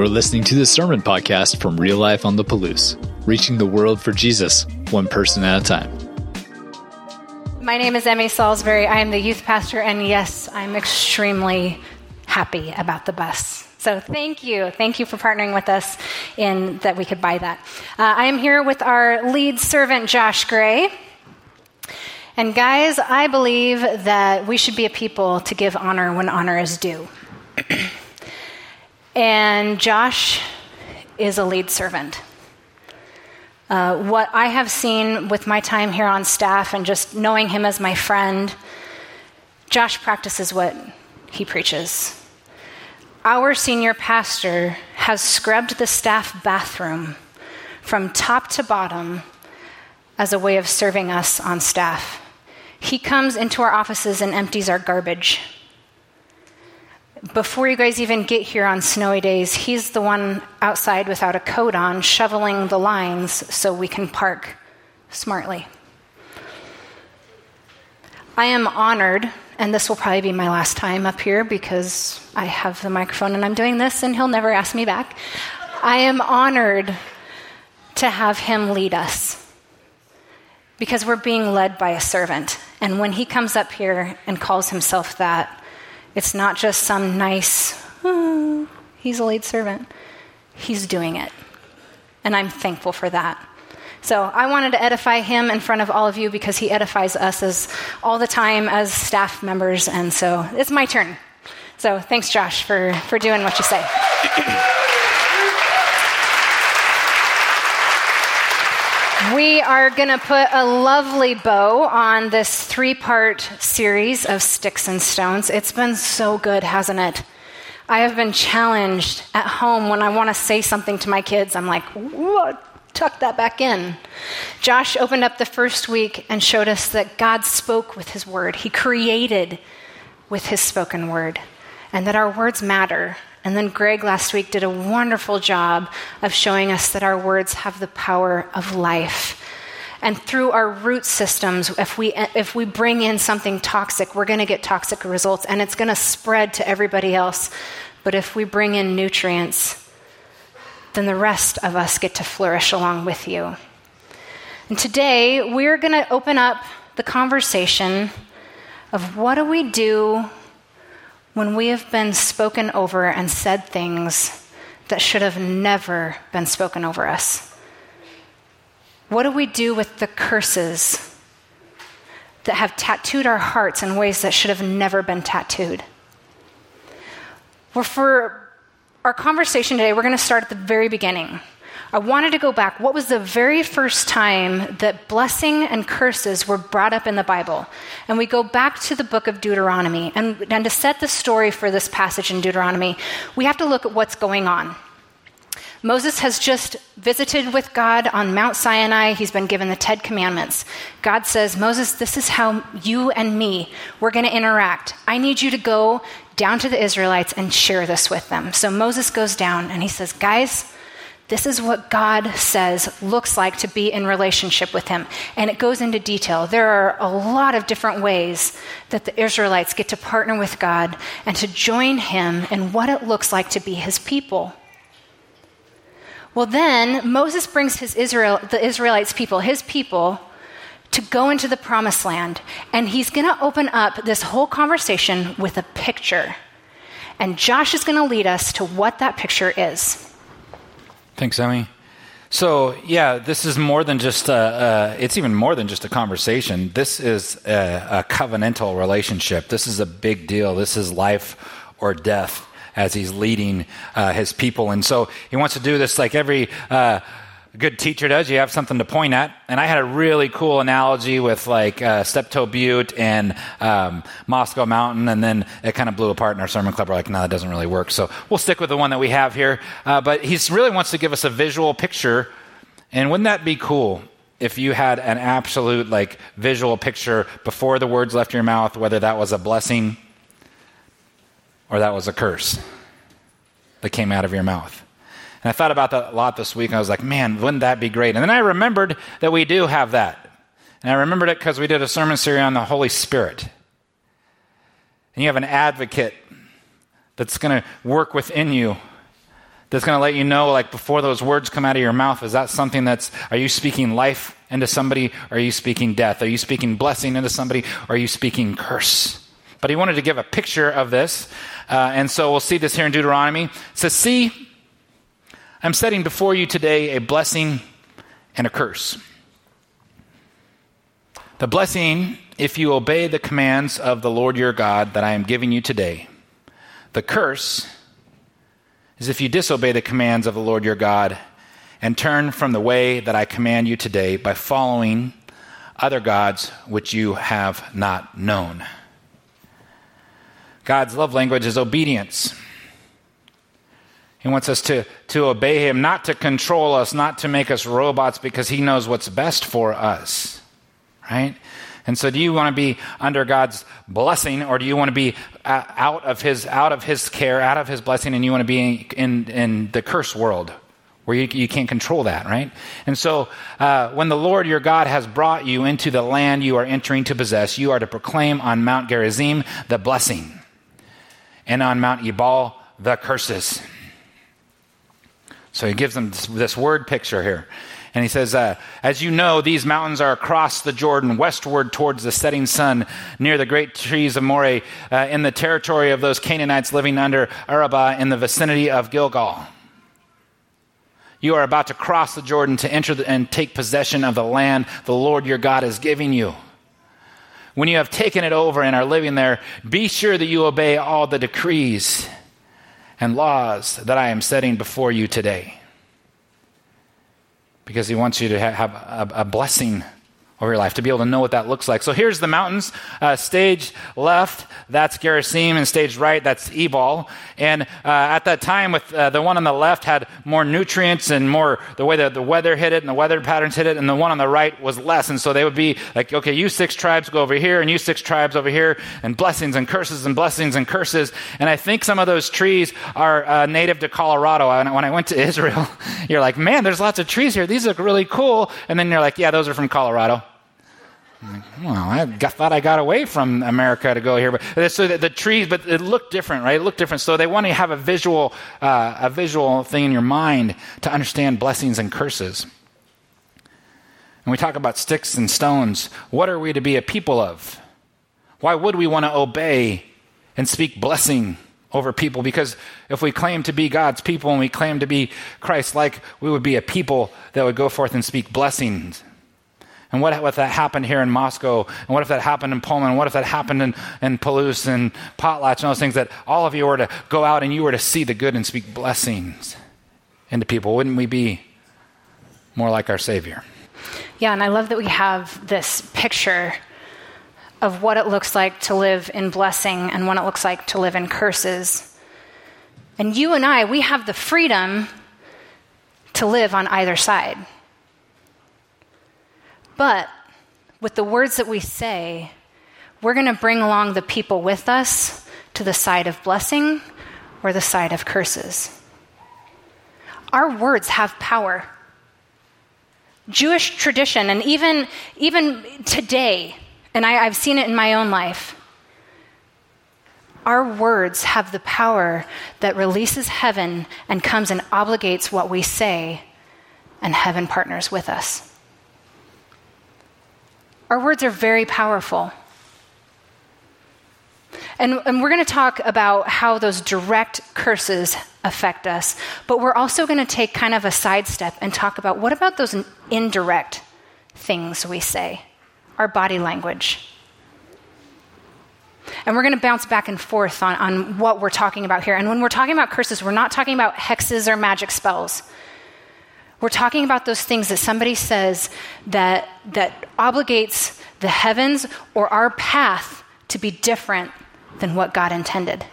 You're listening to the Sermon Podcast from Real Life on the Palouse, reaching the world for Jesus, one person at a time. My name is Emmy Salisbury. I am the youth pastor, and yes, I'm extremely happy about the bus. So thank you. Thank you for partnering with us in that we could buy that. Uh, I am here with our lead servant, Josh Gray. And guys, I believe that we should be a people to give honor when honor is due. And Josh is a lead servant. Uh, what I have seen with my time here on staff and just knowing him as my friend, Josh practices what he preaches. Our senior pastor has scrubbed the staff bathroom from top to bottom as a way of serving us on staff. He comes into our offices and empties our garbage before you guys even get here on snowy days, he's the one outside without a coat on, shoveling the lines so we can park smartly. I am honored, and this will probably be my last time up here because I have the microphone and I'm doing this, and he'll never ask me back. I am honored to have him lead us because we're being led by a servant. And when he comes up here and calls himself that, it's not just some nice, oh, he's a lead servant. He's doing it. And I'm thankful for that. So I wanted to edify him in front of all of you because he edifies us as all the time as staff members. And so it's my turn. So thanks, Josh, for, for doing what you say. We are going to put a lovely bow on this three part series of Sticks and Stones. It's been so good, hasn't it? I have been challenged at home when I want to say something to my kids. I'm like, what? tuck that back in. Josh opened up the first week and showed us that God spoke with his word, he created with his spoken word, and that our words matter and then Greg last week did a wonderful job of showing us that our words have the power of life. And through our root systems, if we, if we bring in something toxic, we're going to get toxic results and it's going to spread to everybody else. But if we bring in nutrients, then the rest of us get to flourish along with you. And today, we're going to open up the conversation of what do we do when we have been spoken over and said things that should have never been spoken over us? What do we do with the curses that have tattooed our hearts in ways that should have never been tattooed? Well, for our conversation today, we're going to start at the very beginning. I wanted to go back. What was the very first time that blessing and curses were brought up in the Bible? And we go back to the book of Deuteronomy. And, and to set the story for this passage in Deuteronomy, we have to look at what's going on. Moses has just visited with God on Mount Sinai. He's been given the Ten Commandments. God says, Moses, this is how you and me, we're going to interact. I need you to go down to the Israelites and share this with them. So Moses goes down and he says, Guys, this is what God says looks like to be in relationship with Him. And it goes into detail. There are a lot of different ways that the Israelites get to partner with God and to join Him in what it looks like to be His people. Well, then Moses brings his Israel, the Israelites' people, his people, to go into the promised land. And he's going to open up this whole conversation with a picture. And Josh is going to lead us to what that picture is. Thanks, Emmy. So, yeah, this is more than just a, it's even more than just a conversation. This is a, a covenantal relationship. This is a big deal. This is life or death as he's leading uh, his people. And so he wants to do this like every uh, good teacher does. You have something to point at. And I had a really cool analogy with like uh, Steptoe Butte and um, Moscow Mountain, and then it kind of blew apart in our sermon club. We're like, no, that doesn't really work. So we'll stick with the one that we have here. Uh, but he really wants to give us a visual picture. And wouldn't that be cool? If you had an absolute like visual picture before the words left your mouth, whether that was a blessing or that was a curse that came out of your mouth. And I thought about that a lot this week, and I was like, man, wouldn't that be great? And then I remembered that we do have that. And I remembered it because we did a sermon series on the Holy Spirit. And you have an advocate that's going to work within you that's going to let you know, like, before those words come out of your mouth, is that something that's, are you speaking life into somebody? Are you speaking death? Are you speaking blessing into somebody? Are you speaking curse? But he wanted to give a picture of this. Uh, and so we'll see this here in Deuteronomy. It says, See, I'm setting before you today a blessing and a curse. The blessing, if you obey the commands of the Lord your God that I am giving you today. The curse is if you disobey the commands of the Lord your God and turn from the way that I command you today by following other gods which you have not known. God's love language is obedience. He wants us to, to obey Him, not to control us, not to make us robots, because He knows what's best for us. Right? And so, do you want to be under God's blessing, or do you want to be uh, out of His out of His care, out of His blessing, and you want to be in in the curse world, where you, you can't control that, right? And so, uh, when the Lord your God has brought you into the land you are entering to possess, you are to proclaim on Mount Gerizim the blessing, and on Mount Ebal the curses. So he gives them this, word picture here. And he says, uh, As you know, these mountains are across the Jordan, westward towards the setting sun, near the great trees of Moreh, uh, in the territory of those Canaanites living under Arabah in the vicinity of Gilgal. You are about to cross the Jordan to enter the, and take possession of the land the Lord your God is giving you. When you have taken it over and are living there, be sure that you obey all the decrees and laws that I am setting before you today. Because he wants you to have a, blessing over your life, to be able to know what that looks like. So here's the mountains. Uh, stage left, that's Gerizim, and stage right, that's Ebal. And uh, at that time, with uh, the one on the left had more nutrients and more the way that the weather hit it and the weather patterns hit it, and the one on the right was less. And so they would be like, okay, you six tribes go over here, and you six tribes over here, and blessings and curses and blessings and curses. And I think some of those trees are uh, native to Colorado. And when I went to Israel, you're like, man, there's lots of trees here. These look really cool. And then you're like, yeah, those are from Colorado. Well, I thought I got away from America to go here, but so the, the, trees, but it looked different, right? It looked different. So they want to have a visual, uh, a visual thing in your mind to understand blessings and curses. And we talk about sticks and stones. What are we to be a people of? Why would we want to obey and speak blessing over people? Because if we claim to be God's people and we claim to be Christ like, we would be a people that would go forth and speak blessings and what if that happened here in Moscow? And what if that happened in Pullman? And what if that happened in, in Palouse and Potlatch and those things that all of you were to go out and you were to see the good and speak blessings into people? Wouldn't we be more like our Savior? Yeah, and I love that we have this picture of what it looks like to live in blessing and what it looks like to live in curses. And you and I, we have the freedom to live on either side. But with the words that we say, we're going to bring along the people with us to the side of blessing or the side of curses. Our words have power. Jewish tradition, and even, even today, and I, I've seen it in my own life, our words have the power that releases heaven and comes and obligates what we say, and heaven partners with us. Our words are very powerful. And, and, we're going to talk about how those direct curses affect us, but we're also going to take kind of a sidestep and talk about what about those indirect things we say, our body language. And we're going to bounce back and forth on, on what we're talking about here. And when we're talking about curses, we're not talking about hexes or magic spells. We're talking about those things that somebody says that, that obligates the heavens or our path to be different than what God intended.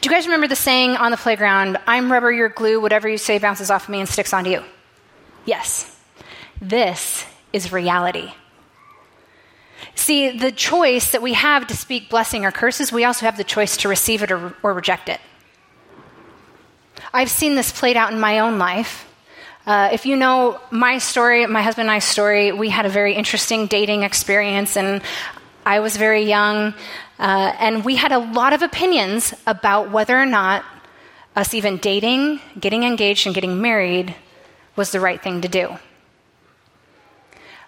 Do you guys remember the saying on the playground, I'm rubber, you're glue, whatever you say bounces off of me and sticks onto you? Yes. This is reality. See, the choice that we have to speak blessing or curses, we also have the choice to receive it or, or reject it. I've seen this played out in my own life. Uh, if you know my story, my husband and I's story, we had a very interesting dating experience, and I was very young, uh, and we had a lot of opinions about whether or not us even dating, getting engaged, and getting married was the right thing to do.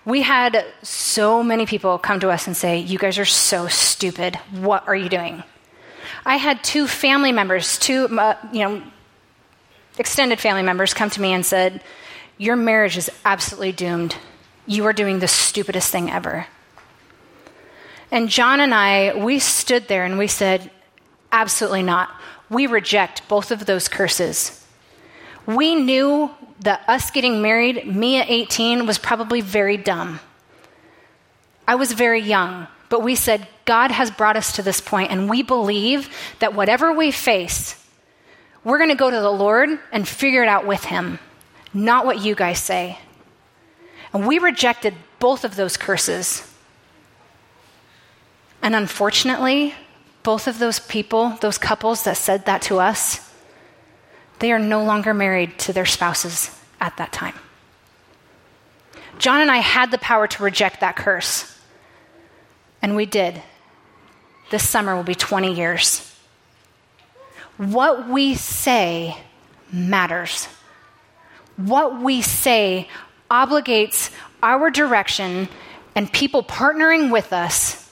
We had so many people come to us and say, You guys are so stupid. What are you doing? I had two family members, two, uh, you know, extended family members come to me and said, Your marriage is absolutely doomed. You are doing the stupidest thing ever. And John and I, we stood there and we said, Absolutely not. We reject both of those curses. We knew that us getting married, me at 18, was probably very dumb. I was very young, but we said, God has brought us to this point, and we believe that whatever we face, we're going to go to the Lord and figure it out with Him, not what you guys say. And we rejected both of those curses. And unfortunately, both of those people, those couples that said that to us, they are no longer married to their spouses at that time. John and I had the power to reject that curse, and we did. This summer will be 20 years. What we say matters. What we say obligates our direction and people partnering with us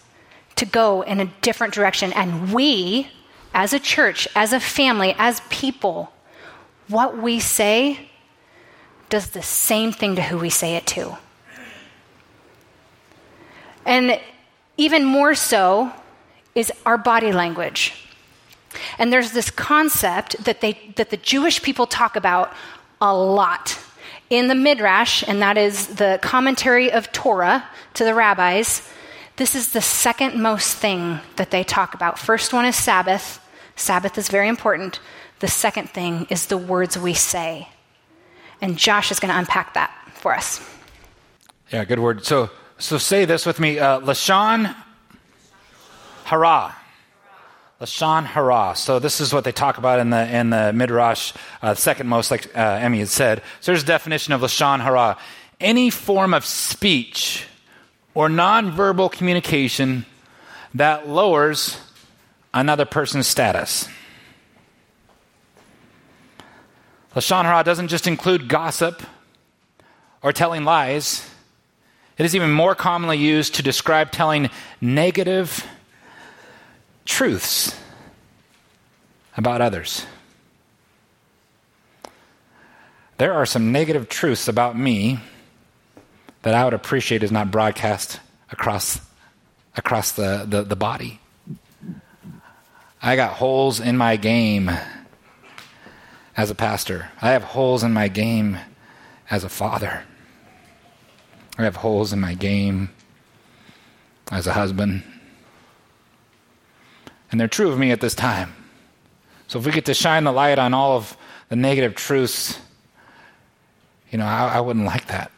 to go in a different direction. And we, as a church, as a family, as people, what we say does the same thing to who we say it to. And even more so is our body language. And there's this concept that, they, that the Jewish people talk about a lot in the Midrash, and that is the commentary of Torah to the rabbis. This is the second most thing that they talk about. First one is Sabbath. Sabbath is very important. The second thing is the words we say. And Josh is going to unpack that for us. Yeah, good word. So, so say this with me uh, Lashon Hara. Lashon Hara. So this is what they talk about in the in the Midrash, uh, second most, like uh, Emmy had said. So there's a definition of Lashon Hara: any form of speech or nonverbal communication that lowers another person's status. Lashon hara doesn't just include gossip or telling lies. It is even more commonly used to describe telling negative truths about others. There are some negative truths about me that I would appreciate is not broadcast across, across the, the, the body. I got holes in my game as a pastor. I have holes in my game as a father. I have holes in my game as a husband. And they're true of me at this time. So if we get to shine the light on all of the negative truths, you know, I, I wouldn't like that.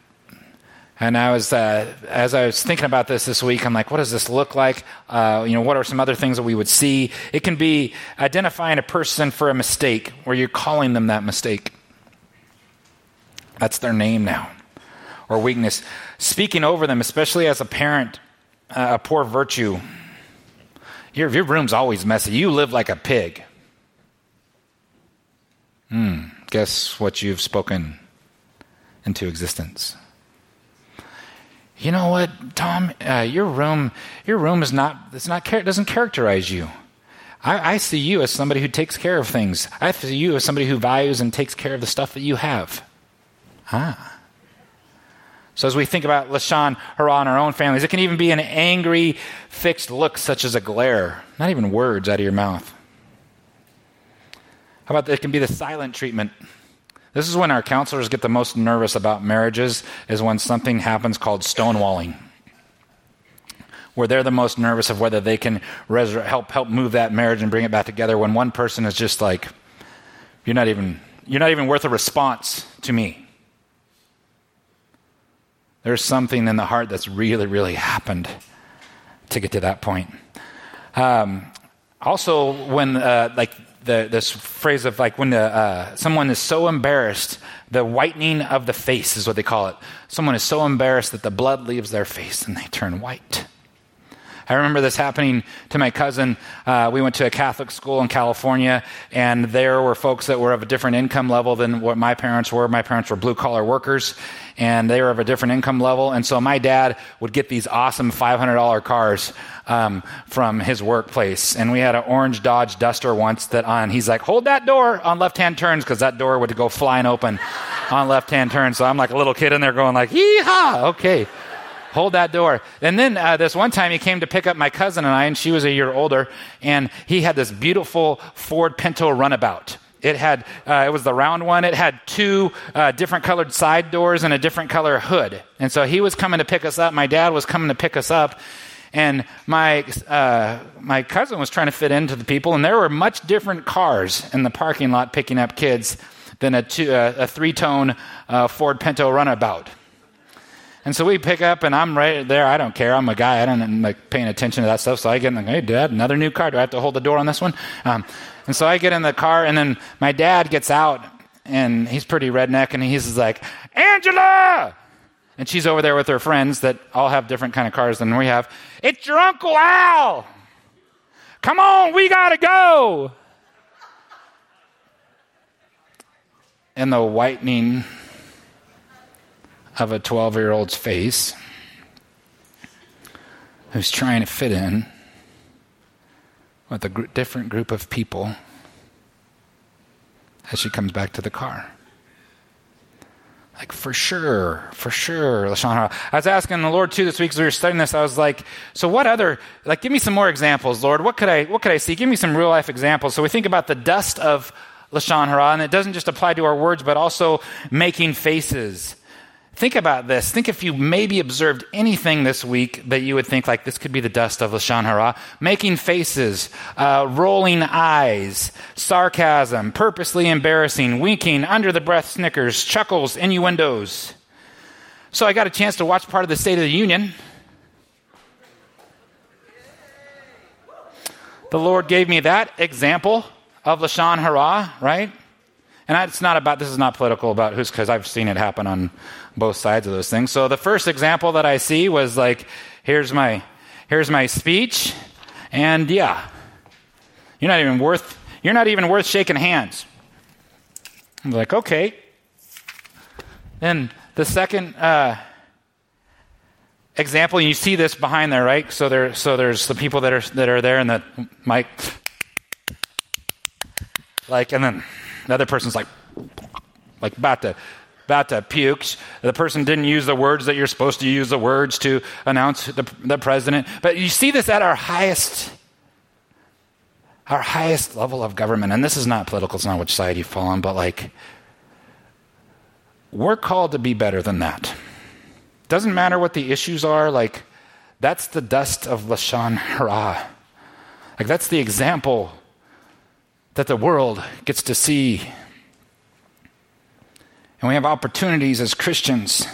And I was, uh, as I was thinking about this this week, I'm like, what does this look like? Uh, you know, what are some other things that we would see? It can be identifying a person for a mistake, where you're calling them that mistake. That's their name now, or weakness. Speaking over them, especially as a parent, uh, a poor virtue. Your, your room's always messy. You live like a pig. Hmm. Guess what you've spoken into existence? you know what, Tom, uh, your room, your room is not, it's not, doesn't characterize you. I, I, see you as somebody who takes care of things. I see you as somebody who values and takes care of the stuff that you have. Ah. So as we think about Lashon Hara in our own families, it can even be an angry, fixed look such as a glare, not even words out of your mouth. How about it can be the silent treatment this is when our counselors get the most nervous about marriages, is when something happens called stonewalling. Where they're the most nervous of whether they can help help move that marriage and bring it back together. When one person is just like, "You're not even you're not even worth a response to me." There's something in the heart that's really, really happened to get to that point. Um, also, when uh, like the, this phrase of like when the, uh, someone is so embarrassed, the whitening of the face is what they call it. Someone is so embarrassed that the blood leaves their face and they turn white. I remember this happening to my cousin. Uh, we went to a Catholic school in California, and there were folks that were of a different income level than what my parents were. My parents were blue collar workers, and they were of a different income level. And so my dad would get these awesome $500 cars um, from his workplace. And we had an orange Dodge Duster once that on, he's like, hold that door on left hand turns, because that door would go flying open on left hand turns. So I'm like a little kid in there going like, yee okay hold that door. And then uh, this one time he came to pick up my cousin and I, and she was a year older, and he had this beautiful Ford Pinto runabout. It had, uh, it was the round one. It had two uh, different colored side doors and a different color hood. And so he was coming to pick us up. My dad was coming to pick us up. And my, uh, my cousin was trying to fit into the people, and there were much different cars in the parking lot picking up kids than a, two, uh, a three tone uh, Ford Pinto runabout. And so we pick up, and I'm right there. I don't care. I'm a guy. I don't like paying attention to that stuff. So I get in the, hey, Dad, another new car. Do I have to hold the door on this one? Um, and so I get in the car, and then my dad gets out, and he's pretty redneck, and he's like, Angela! And she's over there with her friends that all have different kind of cars than we have. It's your Uncle Al! Come on, we gotta go! And the whitening of a 12 year old's face who's trying to fit in with a gr- different group of people as she comes back to the car. Like, for sure, for sure, LaShawn. I was asking the Lord too this week as we were studying this. I was like, so what other, like, give me some more examples, Lord. What could I, what could I see? Give me some real life examples. So we think about the dust of Lashon Hara, and it doesn't just apply to our words, but also making faces Think about this. Think if you maybe observed anything this week that you would think like this could be the dust of Lashon Hara. Making faces, uh, rolling eyes, sarcasm, purposely embarrassing, winking, under the breath snickers, chuckles, innuendos. So I got a chance to watch part of the State of the Union. The Lord gave me that example of Lashon Hara, right? And it's not about, this is not political about who's, because I've seen it happen on both sides of those things. So the first example that I see was like, here's my, here's my speech, and yeah, you're not even worth, you're not even worth shaking hands. I'm like, okay. Then the second uh, example, you see this behind there, right? So there, so there's the people that are that are there, and the mic, like, and then the other person's like, like about to, about to puke. The person didn't use the words that you're supposed to use the words to announce the, the president. But you see this at our highest, our highest level of government. And this is not political. It's not which side you fall on, but like, we're called to be better than that. Doesn't matter what the issues are. Like, that's the dust of Lashon Hara. Like, that's the example that the world gets to see. And we have opportunities as Christians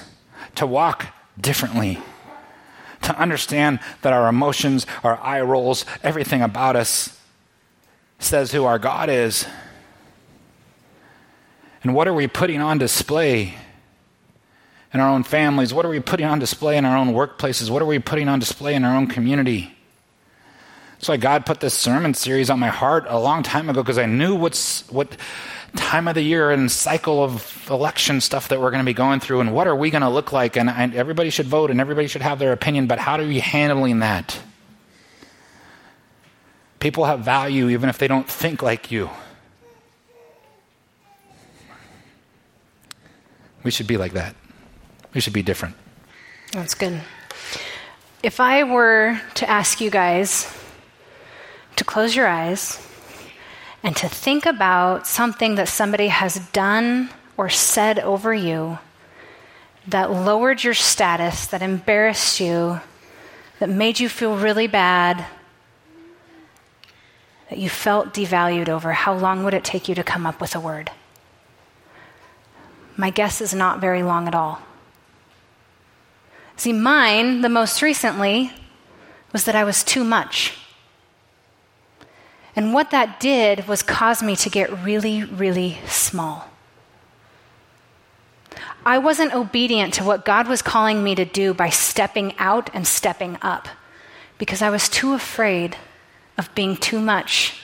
to walk differently, to understand that our emotions, our eye rolls, everything about us says who our God is. And what are we putting on display in our own families? What are we putting on display in our own workplaces? What are we putting on display in our own community? That's why God put this sermon series on my heart a long time ago because I knew what's what time of the year and cycle of election stuff that we're going to be going through and what are we going to look like? And, and everybody should vote and everybody should have their opinion but how are you handling that? People have value even if they don't think like you. We should be like that. We should be different. That's good. If i were to ask you guys to close your eyes and to think about something that somebody has done or said over you that lowered your status, that embarrassed you, that made you feel really bad, that you felt devalued over, how long would it take you to come up with a word? My guess is not very long at all. See, mine, the most recently, was that I was too much. And what that did was cause me to get really, really small. I wasn't obedient to what God was calling me to do by stepping out and stepping up because I was too afraid of being too much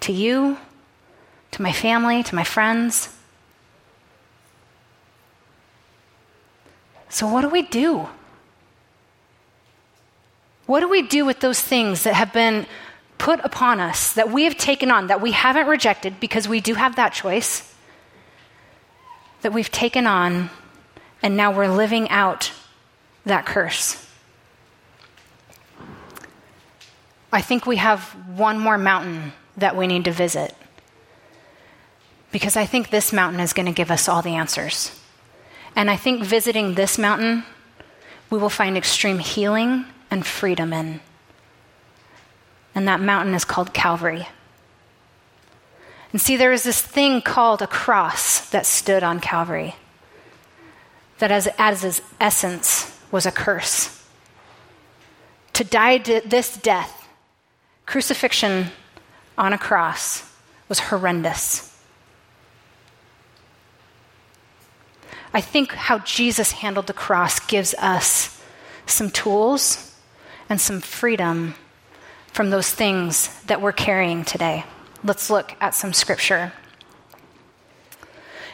to you, to my family, to my friends. So, what do we do? What do we do with those things that have been put upon us, that we have taken on, that we haven't rejected because we do have that choice, that we've taken on, and now we're living out that curse? I think we have one more mountain that we need to visit. Because I think this mountain is going to give us all the answers. And I think visiting this mountain, we will find extreme healing and freedom in. And that mountain is called Calvary. And see, there is this thing called a cross that stood on Calvary, that as, as its essence was a curse. To die to this death Crucifixion on a cross was horrendous. I think how Jesus handled the cross gives us some tools and some freedom from those things that we're carrying today. Let's look at some scripture.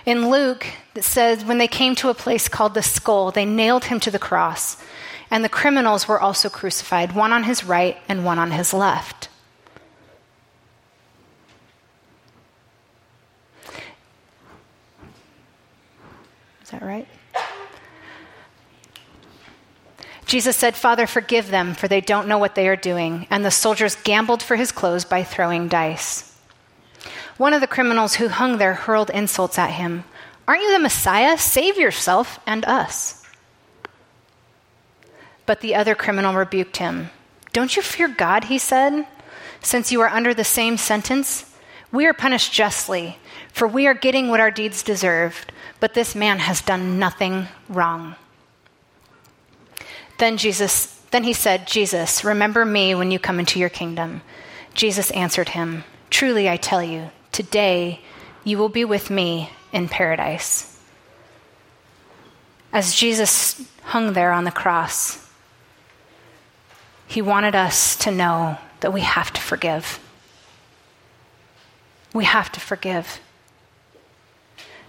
In Luke, it says, when they came to a place called the skull, they nailed him to the cross and the criminals were also crucified, one on his right and one on his left. Is that right? Jesus said, Father, forgive them, for they don't know what they are doing. And the soldiers gambled for his clothes by throwing dice. One of the criminals who hung there hurled insults at him. Aren't you the Messiah? Save yourself and us. But the other criminal rebuked him. Don't you fear God, he said, since you are under the same sentence? We are punished justly, for we are getting what our deeds deserved, but this man has done nothing wrong. Then Jesus then he said, Jesus, remember me when you come into your kingdom. Jesus answered him, Truly I tell you, today you will be with me in paradise. As Jesus hung there on the cross, he wanted us to know that we have to forgive. We have to forgive.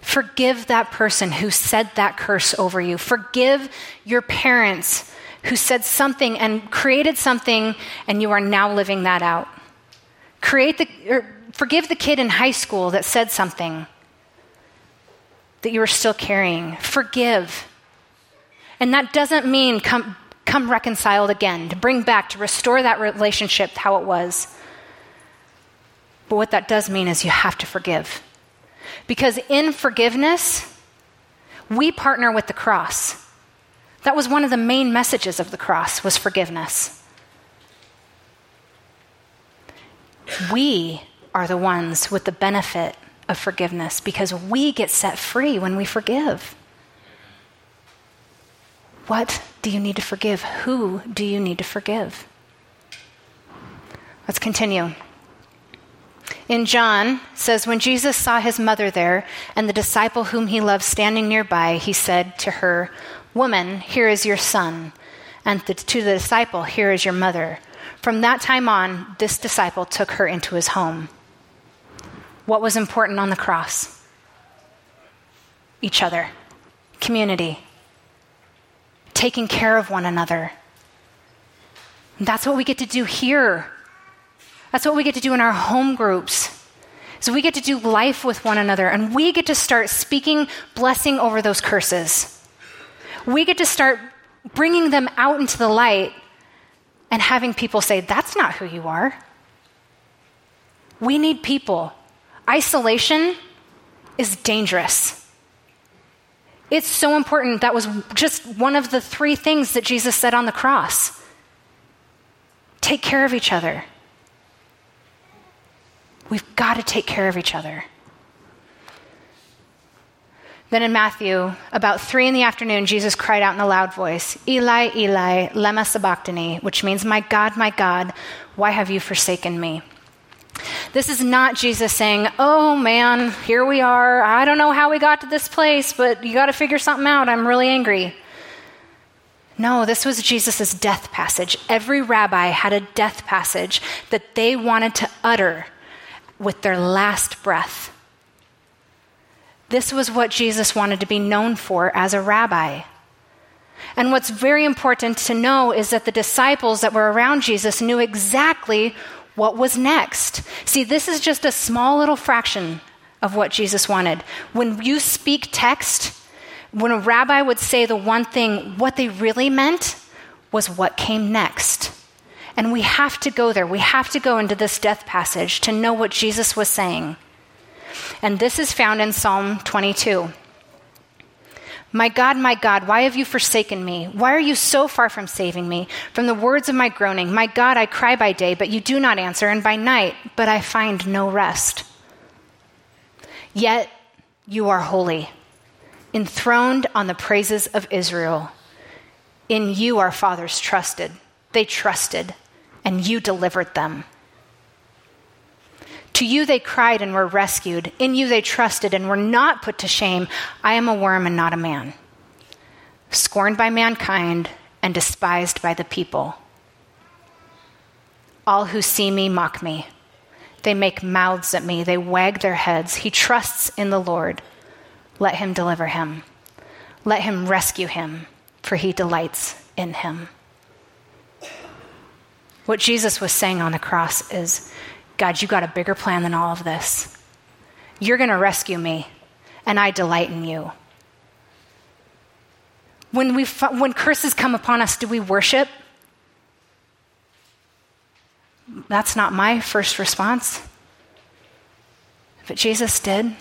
Forgive that person who said that curse over you. Forgive your parents who said something and created something and you are now living that out. Create the, or forgive the kid in high school that said something that you are still carrying. Forgive. And that doesn't mean come, come reconciled again, to bring back, to restore that relationship how it was. But what that does mean is you have to forgive. Because in forgiveness, we partner with the cross. That was one of the main messages of the cross was forgiveness. We are the ones with the benefit of forgiveness because we get set free when we forgive. What do you need to forgive? Who do you need to forgive? Let's continue. In John says when Jesus saw his mother there and the disciple whom he loved standing nearby, he said to her, "Woman, here is your son." And to the disciple, "Here is your mother." From that time on, this disciple took her into his home. What was important on the cross? Each other, community, taking care of one another. That's what we get to do here. That's what we get to do in our home groups. So we get to do life with one another and we get to start speaking blessing over those curses. We get to start bringing them out into the light and having people say, That's not who you are. We need people. Isolation is dangerous. It's so important. That was just one of the three things that Jesus said on the cross. Take care of each other. We've got to take care of each other. Then in Matthew, about three in the afternoon, Jesus cried out in a loud voice, Eli, Eli, lema sabachthani, which means, My God, my God, why have you forsaken me? This is not Jesus saying, Oh man, here we are. I don't know how we got to this place, but you got to figure something out. I'm really angry. No, this was Jesus' death passage. Every rabbi had a death passage that they wanted to utter with their last breath. This was what Jesus wanted to be known for as a rabbi. And what's very important to know is that the disciples that were around Jesus knew exactly what was next. See, this is just a small little fraction of what Jesus wanted. When you speak text, when a rabbi would say the one thing, what they really meant was what came next. And we have to go there. We have to go into this death passage to know what Jesus was saying. And this is found in Psalm 22. My God, my God, why have you forsaken me? Why are you so far from saving me? From the words of my groaning, my God, I cry by day, but you do not answer, and by night, but I find no rest. Yet you are holy, enthroned on the praises of Israel. In you our fathers trusted. They trusted, and you delivered them. To you they cried and were rescued. In you they trusted and were not put to shame. I am a worm and not a man, scorned by mankind and despised by the people. All who see me mock me. They make mouths at me. They wag their heads. He trusts in the Lord. Let him deliver him. Let him rescue him, for he delights in him. What Jesus was saying on the cross is God, you got a bigger plan than all of this. You're going to rescue me, and I delight in you. When, we, when curses come upon us, do we worship? That's not my first response. But Jesus did.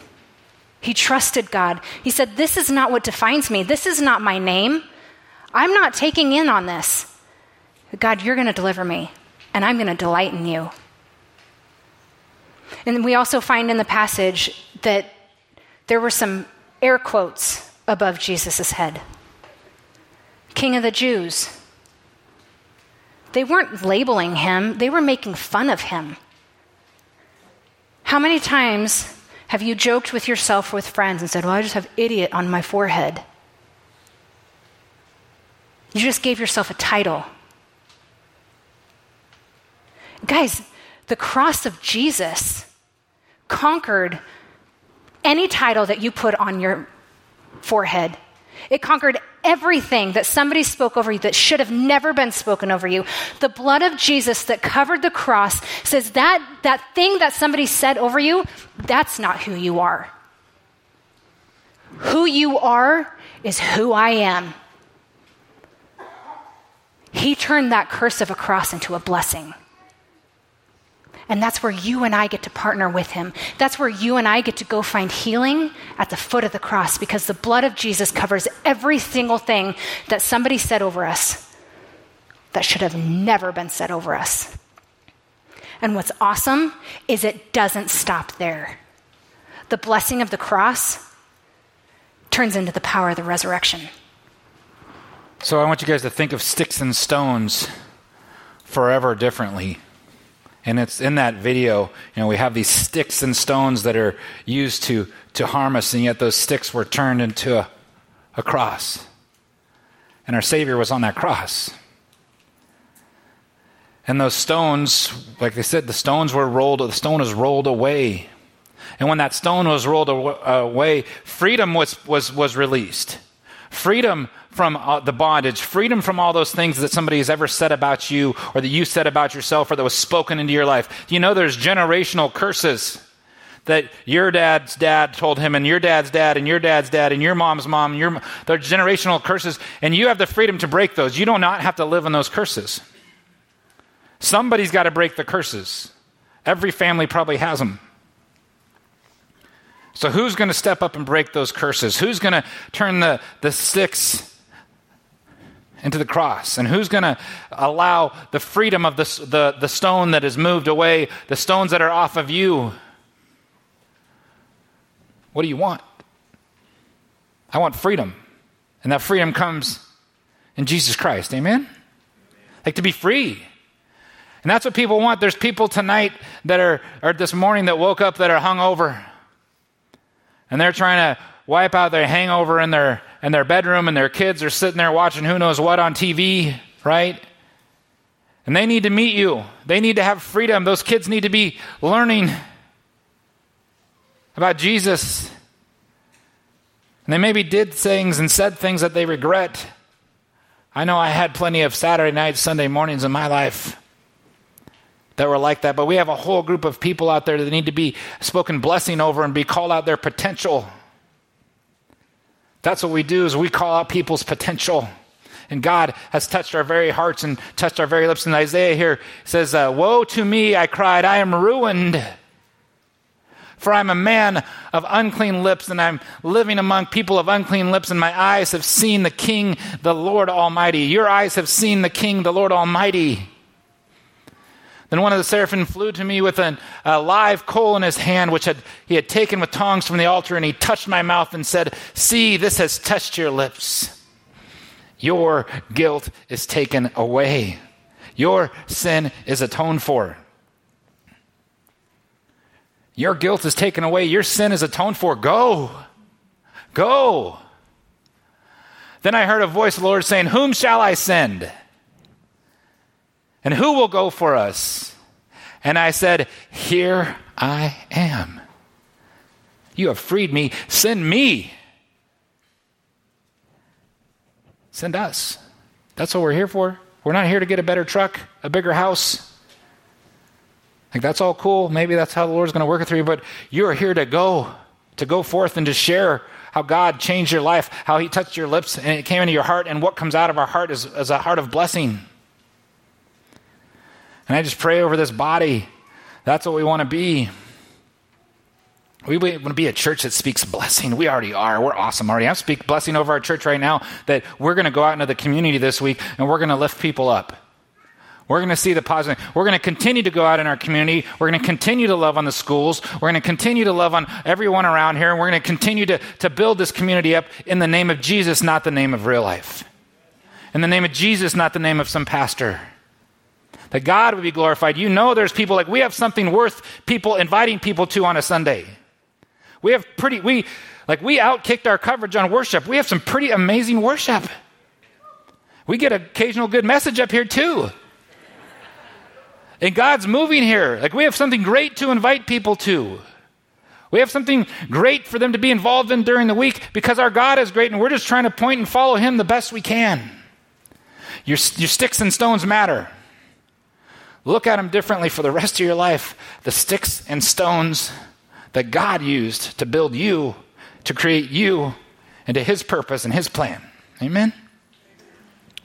He trusted God. He said, This is not what defines me. This is not my name. I'm not taking in on this. God, you're going to deliver me, and I'm going to delight in you. And we also find in the passage that there were some air quotes above Jesus' head King of the Jews. They weren't labeling him, they were making fun of him. How many times have you joked with yourself with friends and said, Well, I just have idiot on my forehead? You just gave yourself a title. Guys, the cross of Jesus conquered any title that you put on your forehead. It conquered everything that somebody spoke over you that should have never been spoken over you. The blood of Jesus that covered the cross says that that thing that somebody said over you, that's not who you are. Who you are is who I am. He turned that curse of a cross into a blessing. And that's where you and I get to partner with him. That's where you and I get to go find healing at the foot of the cross because the blood of Jesus covers every single thing that somebody said over us that should have never been said over us. And what's awesome is it doesn't stop there. The blessing of the cross turns into the power of the resurrection. So I want you guys to think of sticks and stones forever differently. And it's in that video, you know, we have these sticks and stones that are used to, to harm us, and yet those sticks were turned into a, a cross. And our Savior was on that cross. And those stones, like they said, the stones were rolled, the stone was rolled away. And when that stone was rolled away, freedom was, was, was released. Freedom from uh, the bondage, freedom from all those things that somebody has ever said about you or that you said about yourself or that was spoken into your life. You know there's generational curses that your dad's dad told him and your dad's dad and your dad's dad and your mom's mom, and your, they're generational curses, and you have the freedom to break those. You do not have to live in those curses. Somebody's got to break the curses. Every family probably has them. So, who's going to step up and break those curses? Who's going to turn the, the sticks into the cross? And who's going to allow the freedom of the, the, the stone that is moved away, the stones that are off of you? What do you want? I want freedom. And that freedom comes in Jesus Christ. Amen? Like to be free. And that's what people want. There's people tonight that are, or this morning that woke up that are hung over. And they're trying to wipe out their hangover and their in their bedroom and their kids are sitting there watching who knows what on TV, right? And they need to meet you. They need to have freedom. Those kids need to be learning about Jesus. And they maybe did things and said things that they regret. I know I had plenty of Saturday nights, Sunday mornings in my life that were like that, but we have a whole group of people out there that need to be spoken blessing over and be called out their potential. That's what we do is we call out people's potential. And God has touched our very hearts and touched our very lips. And Isaiah here says, uh, Woe to me, I cried, I am ruined. For I'm a man of unclean lips, and I'm living among people of unclean lips, and my eyes have seen the King, the Lord Almighty. Your eyes have seen the King, the Lord Almighty. Then one of the seraphim flew to me with an, a live coal in his hand, which had, he had taken with tongs from the altar, and he touched my mouth and said, See, this has touched your lips. Your guilt is taken away. Your sin is atoned for. Your guilt is taken away. Your sin is atoned for. Go. Go. Then I heard a voice of the Lord saying, Whom shall I send? And who will go for us? And I said, Here I am. You have freed me. Send me. Send us. That's what we're here for. We're not here to get a better truck, a bigger house. Like, that's all cool. Maybe that's how the Lord's going to work it through you, but you're here to go, to go forth and to share how God changed your life, how He touched your lips and it came into your heart, and what comes out of our heart is, is a heart of blessing. And I just pray over this body. That's what we want to be. We want to be a church that speaks blessing. We already are. We're awesome already. I'm blessing over our church right now that we're going to go out into the community this week and we're going to lift people up. We're going to see the positive. We're going to continue to go out in our community. We're going to continue to love on the schools. We're going to continue to love on everyone around here. And we're going to continue to, to build this community up in the name of Jesus, not the name of real life. In the name of Jesus, not the name of some pastor that God would be glorified. You know, there's people like we have something worth people inviting people to on a Sunday. We have pretty, we, like, we outkicked our coverage on worship. We have some pretty amazing worship. We get an occasional good message up here, too. And God's moving here. Like, we have something great to invite people to. We have something great for them to be involved in during the week because our God is great and we're just trying to point and follow Him the best we can. Your, your sticks and stones matter. Look at them differently for the rest of your life. The sticks and stones that God used to build you, to create you into His purpose and His plan. Amen?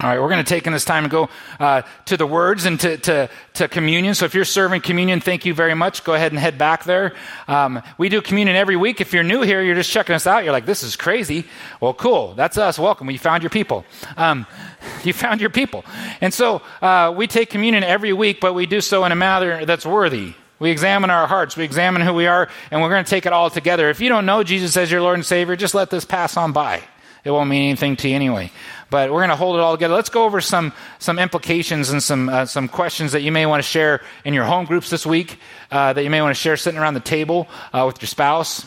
All right, we're going to take in this time and go uh, to the words and to, to, to, communion. So if you're serving communion, thank you very much. Go ahead and head back there. Um, we do communion every week. If you're new here, you're just checking us out. You're like, this is crazy. Well, cool. That's us. Welcome. You found your people. Um, you found your people. And so uh, we take communion every week, but we do so in a manner that's worthy. We examine our hearts, we examine who we are, and we're going to take it all together. If you don't know Jesus as your Lord and Savior, just let this pass on by. It won't mean anything to you anyway. But we're going to hold it all together. Let's go over some, some implications and some, uh, some questions that you may want to share in your home groups this week, uh, that you may want to share sitting around the table uh, with your spouse.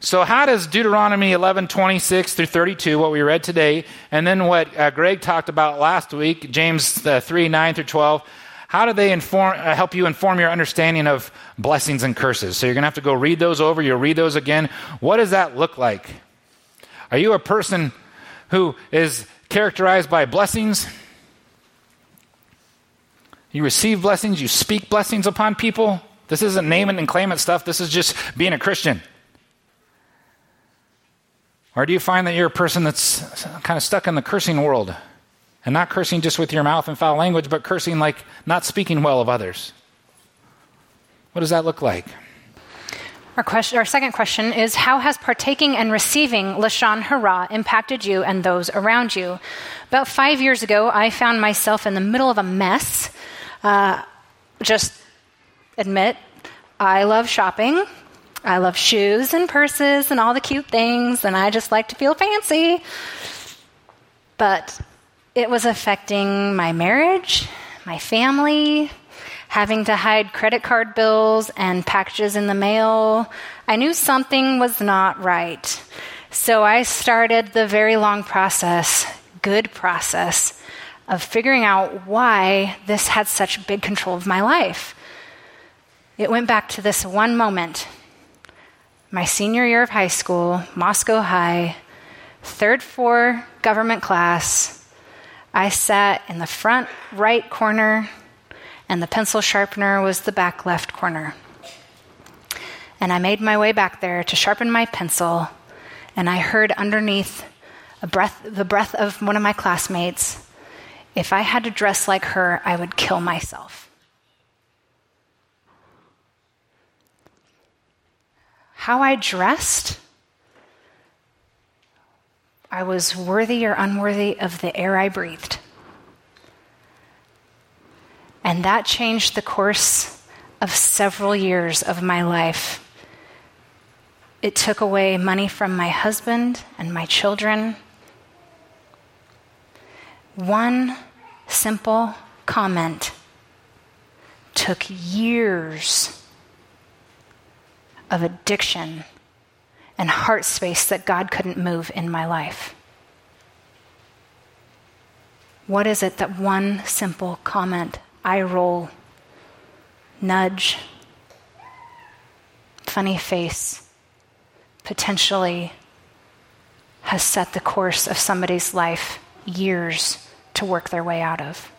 So, how does Deuteronomy 11, 26 through 32, what we read today, and then what uh, Greg talked about last week, James uh, 3, 9 through 12, how do they inform, uh, help you inform your understanding of blessings and curses? So you're going to have to go read those over. You'll read those again. What does that look like? Are you a person who is characterized by blessings? You receive blessings, you speak blessings upon people. This isn't name it and claim it stuff. This is just being a Christian. Or do you find that you're a person that's kind of stuck in the cursing world? And not cursing just with your mouth and foul language, but cursing like not speaking well of others. What does that look like? Our, question, our second question is How has partaking and receiving Lashon Hara impacted you and those around you? About five years ago, I found myself in the middle of a mess. Uh, just admit, I love shopping. I love shoes and purses and all the cute things, and I just like to feel fancy. But it was affecting my marriage, my family, having to hide credit card bills and packages in the mail. I knew something was not right. So I started the very long process, good process, of figuring out why this had such big control of my life. It went back to this one moment. My senior year of high school, Moscow High, third floor government class. I sat in the front right corner, and the pencil sharpener was the back left corner. And I made my way back there to sharpen my pencil, and I heard underneath breath, the breath of one of my classmates if I had to dress like her, I would kill myself. How I dressed, I was worthy or unworthy of the air I breathed. And that changed the course of several years of my life. It took away money from my husband and my children. One simple comment took years of addiction and heart space that God couldn't move in my life. What is it that one simple comment, eye roll, nudge, funny face, potentially has set the course of somebody's life years to work their way out of.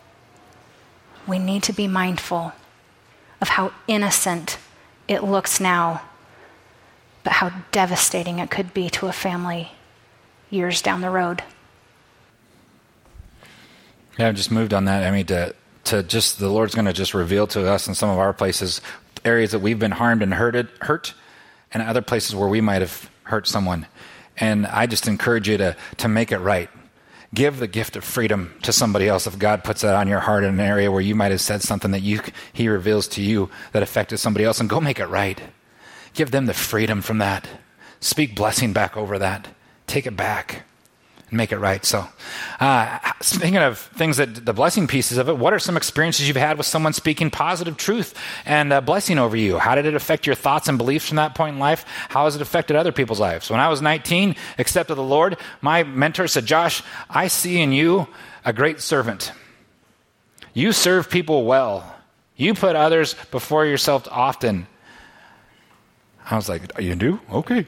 We need to be mindful of how innocent it looks now, but how devastating it could be to a family years down the road. Yeah, I've just moved on that. I mean, to, to just the Lord's going to just reveal to us in some of our places areas that we've been harmed and hurted, hurt, and other places where we might have hurt someone. And I just encourage you to, to make it right give the gift of freedom to somebody else if God puts that on your heart in an area where you might have said something that you, He reveals to you that affected somebody else, and go make it right. Give them the freedom from that. Speak blessing back over that. Take it back make it right. So, uh, speaking of things that the blessing pieces of it, what are some experiences you've had with someone speaking positive truth and uh, blessing over you? How did it affect your thoughts and beliefs from that point in life? How has it affected other people's lives? When I was 19, accepted the Lord, my mentor said, Josh, I see in you a great servant. You serve people well. You put others before yourself often. I was like, You do? Okay.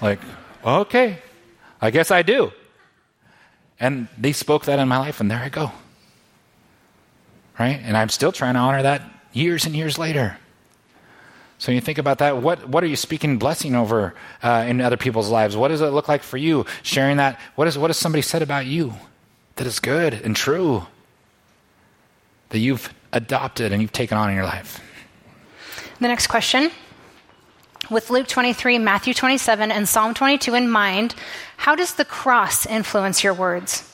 Like, okay. I guess I do. And they spoke that in my life, and there I go. Right? And I'm still trying to honor that years and years later. So you think about that. What what are you speaking blessing over uh, in other people's lives? What does it look like for you? Sharing that. What is what has somebody said about you that is good and true that you've adopted and you've taken on in your life? The next question with Luke 23, Matthew 27, and Psalm 22 in mind, how does the cross influence your words?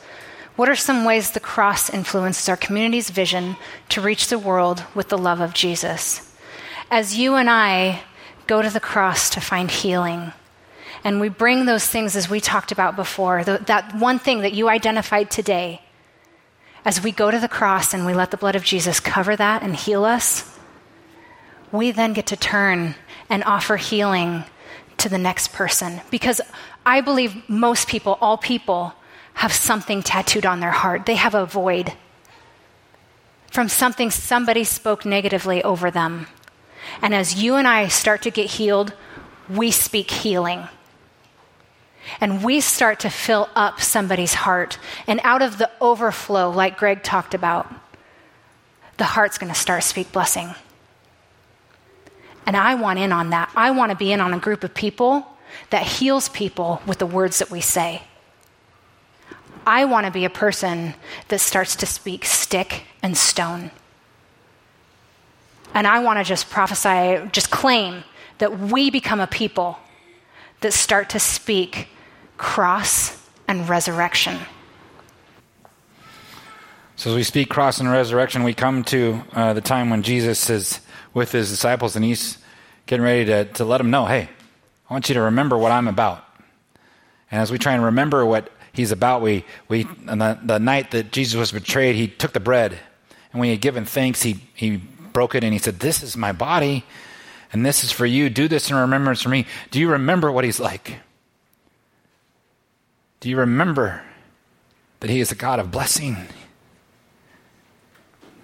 What are some ways the cross influences our community's vision to reach the world with the love of Jesus? As you and I go to the cross to find healing, and we bring those things as we talked about before, the, that one thing that you identified today, as we go to the cross and we let the blood of Jesus cover that and heal us, we then get to turn and offer healing to the next person. Because I believe most people, all people, have something tattooed on their heart. They have a void from something somebody spoke negatively over them. And as you and I start to get healed, we speak healing. And we start to fill up somebody's heart. And out of the overflow, like Greg talked about, the heart's going to start speak blessing. And I want in on that. I want to be in on a group of people that heals people with the words that we say. I want to be a person that starts to speak stick and stone. And I want to just prophesy, just claim that we become a people that start to speak cross and resurrection. So, as we speak cross and resurrection, we come to uh, the time when Jesus is with his disciples and he's getting ready to, to let them know hey, I want you to remember what I'm about. And as we try and remember what he's about, we, we on the, the night that Jesus was betrayed, he took the bread. And when he had given thanks, he, he broke it and he said, This is my body, and this is for you. Do this in remembrance for me. Do you remember what he's like? Do you remember that He is a God of blessing?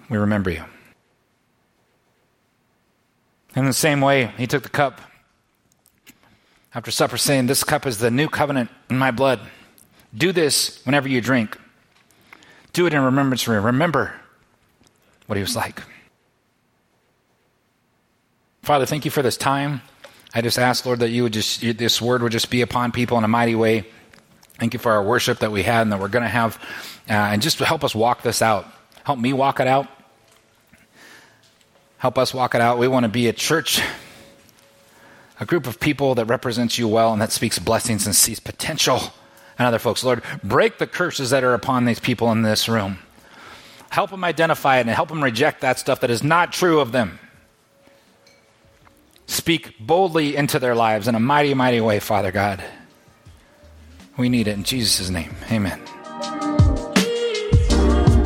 We remember you. In the same way, He took the cup after supper, saying, This cup is the new covenant in my blood. Do this whenever you drink. Do it in remembrance of me. Remember what He was like. Father, thank you for this time. I just ask, Lord, that you would just, this word would just be upon people in a mighty way. Thank you for our worship that we had and that we're going to have. Uh, and just help us walk this out. Help me walk it out. Help us walk it out. We want to be a church, a group of people that represents you well and that speaks blessings and sees potential in other folks. Lord, break the curses that are upon these people in this room. Help them identify it and help them reject that stuff that is not true of them. Speak boldly into their lives in a mighty, mighty way, Father God. We need it in Jesus' name. Amen.